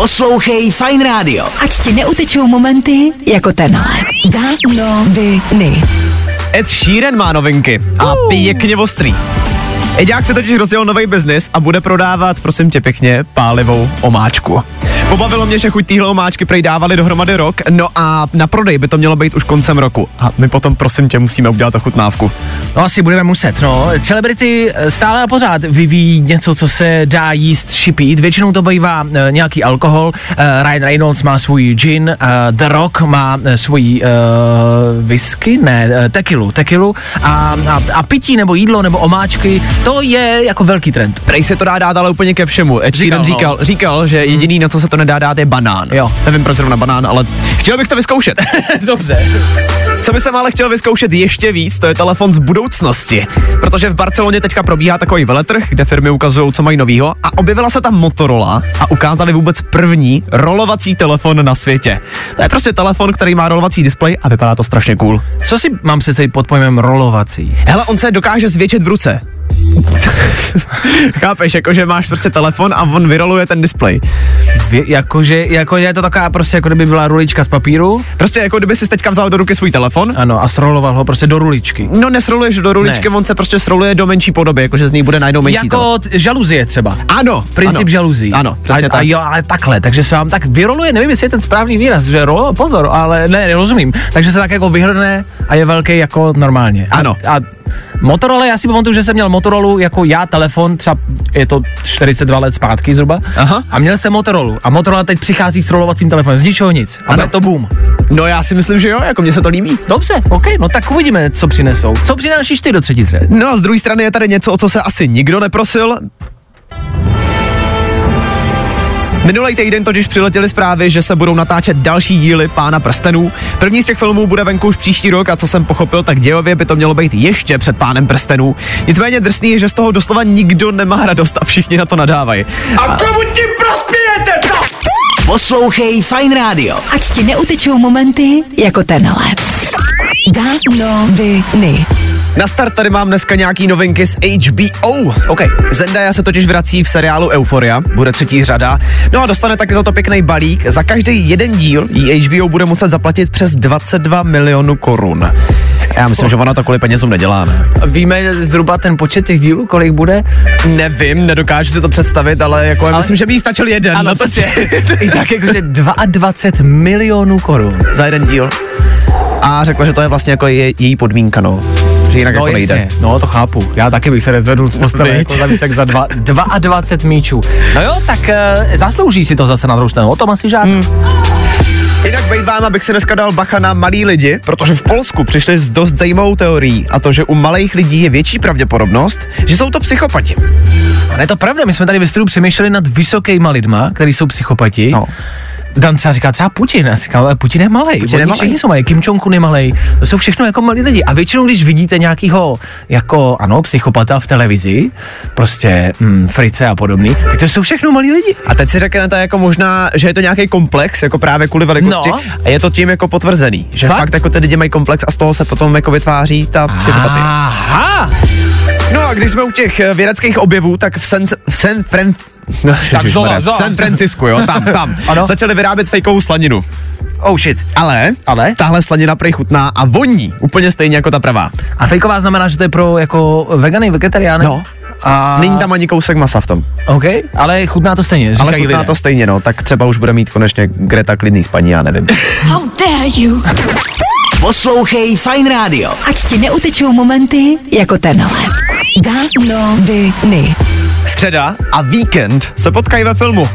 Poslouchej Fine Radio. Ať ti neutečou momenty jako tenhle. Danoviny. Ed Sheeran má novinky a pěkně ostrý. Eďák se totiž rozjel nový biznis a bude prodávat, prosím tě pěkně, pálivou omáčku. Pobavilo mě, že chuť téhle omáčky prej dávali dohromady rok, no a na prodej by to mělo být už koncem roku. A my potom, prosím tě, musíme udělat ochutnávku. No asi budeme muset, no. Celebrity eh, stále a pořád vyvíjí něco, co se dá jíst, šipít. Většinou to bývá e, nějaký alkohol. E, Ryan Reynolds má svůj gin, The Rock má svůj e, whisky, ne, tequilu, tequilu a, a, a pití nebo jídlo nebo omáčky, to je jako velký trend. Prej se to dá dát ale úplně ke všemu. Ed Říkal, no. říkal, říkal, že jediný, na co se to nedá dát, je banán. Jo. Nevím proč zrovna banán, ale chtěl bych to vyzkoušet. Dobře. Co bych ale chtěl vyzkoušet ještě víc, to je telefon z budoucnosti. Protože v Barceloně teďka probíhá takový veletrh, kde firmy ukazují, co mají novýho a objevila se tam Motorola a ukázali vůbec první rolovací telefon na světě. To je prostě telefon, který má rolovací displej a vypadá to strašně cool. Co si mám představit pod pojmem rolovací? Hele, on se dokáže zvětšit v ruce. Chápeš, jakože máš prostě telefon a on vyroluje ten displej. Jakože, jako je to taková prostě, jako kdyby byla rulička z papíru, Prostě jako kdyby si teďka vzal do ruky svůj telefon, ano, a sroloval ho prostě do ruličky. no nesroluješ do ruličky, Ne. on se prostě sroluje do menší podoby, jakože z ní bude najednou menší. Jako t- žaluzie třeba. Ano, Princip ano. žaluzí. Ano, přesně a, tak. A jo, ale takhle, takže se vám tak vyroluje, nevím, jestli je ten správný výraz, že rolo, pozor, ale ne, nerozumím. Takže se tak jako vyhrne a je velký jako normálně. Ano. A Motorola, já si pamatuju, že jsem měl Motorola jako já telefon, třeba je to 42 let zpátky zhruba. Aha. A měl jsem Motorola. A Motorola teď přichází s rolovacím telefonem, z ničeho nic. A Ano. bude to boom. No já si myslím, že jo, jako mně se to líbí. Dobře, OK, no tak uvidíme, co přinesou. Co přinášíš ty do třetice? No a z druhé strany je tady něco, o co se asi nikdo neprosil. Minulý týden totiž přiletěly zprávy, že se budou natáčet další díly Pána prstenů. První z těch filmů bude venku už příští rok a co jsem pochopil, tak dějově by to mělo být ještě před Pánem prstenů. Nicméně drsný je, že z toho doslova nikdo nemá radost a všichni na to nadávají. Poslouchej Fine Radio. Ať ti neutečou momenty jako tenhle. Danoviny. Na start tady mám dneska nějaký novinky z HBO. OK, Zendaya se totiž vrací v seriálu Euphoria, bude třetí řada. No a dostane taky za to pěkný balík. Za každý jeden díl jí HBO bude muset zaplatit přes 22 milionů korun. Já myslím, že ona to kvůli penězům nedělá, ne? Víme zhruba ten počet těch dílů, kolik bude? Nevím, nedokážu si to představit, ale jako ale... myslím, že by jí stačil jeden. Ano, no to prostě. I tak jakože 22 milionů korun. za jeden díl. A řekla, že to je vlastně jako je, její podmínka, no. Že jinak No jako nejde. jasně, no to chápu. Já taky bych se nezvedl z postele jako za jak za dva, 22 míčů. No jo, tak uh, zaslouží si to zase na druhou stranu, o tom asi žádný. Hmm. Jinak bejt vám, abych si dneska dal bacha na malý lidi, protože v Polsku přišli s dost zajímavou teorií a to, že u malých lidí je větší pravděpodobnost, že jsou to psychopati. Ale je to pravda, my jsme tady ve studiu přemýšleli nad vysokýma lidma, kteří jsou psychopati. No. Dan třeba říká třeba Putin, a říká, ale Putin je malej, Putin je malej. všichni jsou malej, Kim Jong-un je malej, to jsou všechno jako malí lidi. A většinou, když vidíte nějakýho, jako ano, psychopata v televizi, prostě mm, frice a podobný, tak to jsou všechno malí lidi. A teď si řeknete jako možná, že je to nějaký komplex, jako právě kvůli velikosti. No. A je to tím jako potvrzený, že fakt, Fakt? fakt jako ty lidi mají komplex a z toho se potom jako vytváří ta psychopatie. Aha, No a když jsme u těch eh, vědeckých objevů, tak v San, v San Fran... No, ježišmarja, zola, v zola. San Francisku, jo, tam, tam. Ano. Začali vyrábět fejkovou slaninu. oh shit. Ale, Ale? tahle slanina prej chutná a voní úplně stejně jako ta pravá. A fejková znamená, že to je pro jako vegany, vegetariány? No. A... Není tam ani kousek masa v tom. OK, ale chutná to stejně, Ale říkají chutná lidé. to stejně, no, tak třeba už bude mít konečně Greta klidný spaní, já nevím. How dare you? Poslouchej Fine Radio. Ať ti neutečou momenty jako tenhle. Danoviny. Středa a víkend se potkají ve filmu.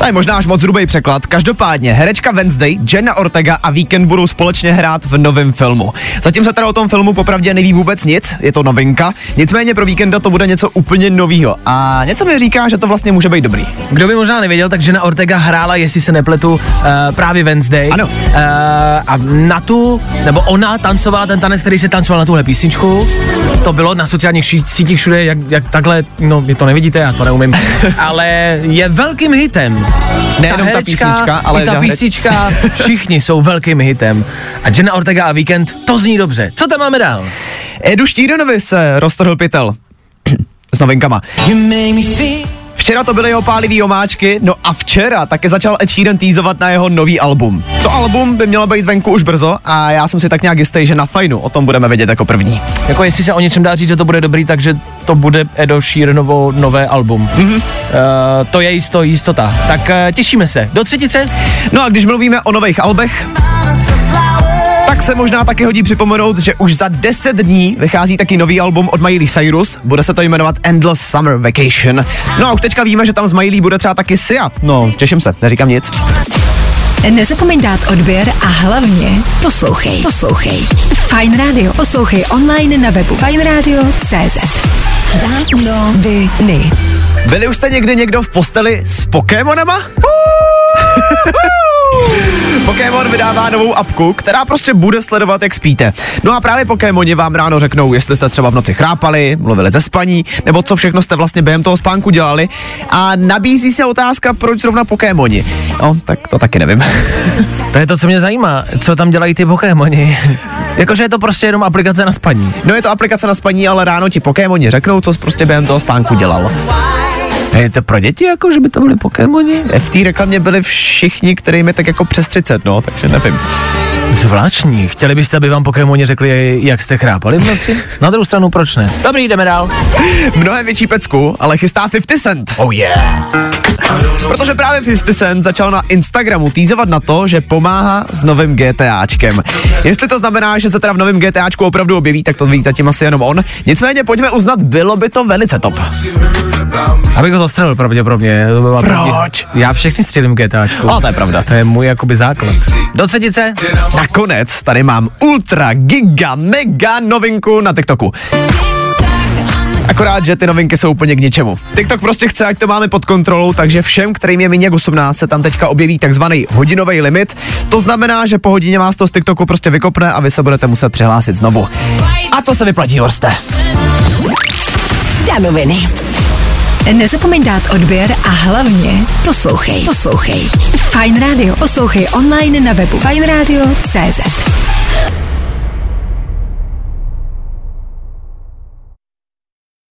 To je možná až moc hrubý překlad. Každopádně herečka Wednesday, Jenna Ortega a Weekend budou společně hrát v novém filmu. Zatím se teda o tom filmu popravdě neví vůbec nic, je to novinka. Nicméně pro Weekenda to bude něco úplně novýho. A něco mi říká, že to vlastně může být dobrý. Kdo by možná nevěděl, tak Jenna Ortega hrála, jestli se nepletu, uh, právě Wednesday. Ano. Uh, a na tu, nebo ona tancovala ten tanec, který se tancoval na tuhle písničku. To bylo na sociálních ší- sítích všude, jak, jak takhle, no vy to nevidíte, já to neumím, ale je velkým hitem. Nejenom ta písnička, ale i ta ta písnička, všichni jsou velkým hitem. A Jenna Ortega a Weekend, to zní dobře. Co tam máme dál? Edu Štíronovi se roztrhl pytel. S novinkama. Včera to byly jeho pálivý omáčky, no a včera také začal Ed Sheeran týzovat na jeho nový album. To album by mělo být venku už brzo a já jsem si tak nějak jistý, že na fajnu o tom budeme vědět jako první. Jako jestli se o něčem dá říct, že to bude dobrý, takže to bude Edo Sheeranovo nové album. Mm-hmm. Uh, to je jisto, jistota. Tak uh, těšíme se. Do třetice? No a když mluvíme o nových albech, tak se možná taky hodí připomenout, že už za 10 dní vychází taky nový album od Miley Cyrus, bude se to jmenovat Endless Summer Vacation. No a už teďka víme, že tam z Miley bude třeba taky Sia. No, těším se, neříkám nic. Nezapomeň dát odběr a hlavně poslouchej. Poslouchej. Fine Radio. Poslouchej online na webu fajnradio.cz Danoviny. Byli už jste někdy někdo v posteli s Pokémonema? Pokémon vydává novou apku, která prostě bude sledovat, jak spíte. No a právě Pokémoni vám ráno řeknou, jestli jste třeba v noci chrápali, mluvili ze spaní, nebo co všechno jste vlastně během toho spánku dělali. A nabízí se otázka, proč zrovna Pokémoni. No, tak to taky nevím. To je to, co mě zajímá. Co tam dělají ty Pokémoni? Jakože je to prostě jenom aplikace na spaní. No je to aplikace na spaní, ale ráno ti Pokémoni řeknou, co jsi prostě během toho spánku dělal. Je to pro děti, jako, že by to byly Pokémoni? V té reklamě byli všichni, kterým je tak jako přes 30, no, takže nevím. Zvláštní. Chtěli byste, aby vám Pokémoni řekli, jak jste chrápali v noci? Na druhou stranu, proč ne? Dobrý, jdeme dál. Mnohem větší pecku, ale chystá 50 Cent. Oh yeah. Protože právě 50 Cent začal na Instagramu týzovat na to, že pomáhá s novým GTAčkem. Jestli to znamená, že se teda v novém GTAčku opravdu objeví, tak to ví zatím asi jenom on. Nicméně pojďme uznat, bylo by to velice top. Abych ho zastřelil pravděpodobně. To byla Proč? Já všechny střílím GTAčku. A to je pravda. To je můj jakoby základ. Do třetice? Nakonec tady mám ultra, giga, mega novinku na TikToku. Akorát, že ty novinky jsou úplně k ničemu. TikTok prostě chce, ať to máme pod kontrolou, takže všem, kterým je méně jak 18, se tam teďka objeví takzvaný hodinový limit. To znamená, že po hodině vás to z TikToku prostě vykopne a vy se budete muset přihlásit znovu. A to se vyplatí, Horste. Danoviny. Nezapomeň dát odběr a hlavně poslouchej. Poslouchej. Fine Radio. Poslouchej online na webu fajnradio.cz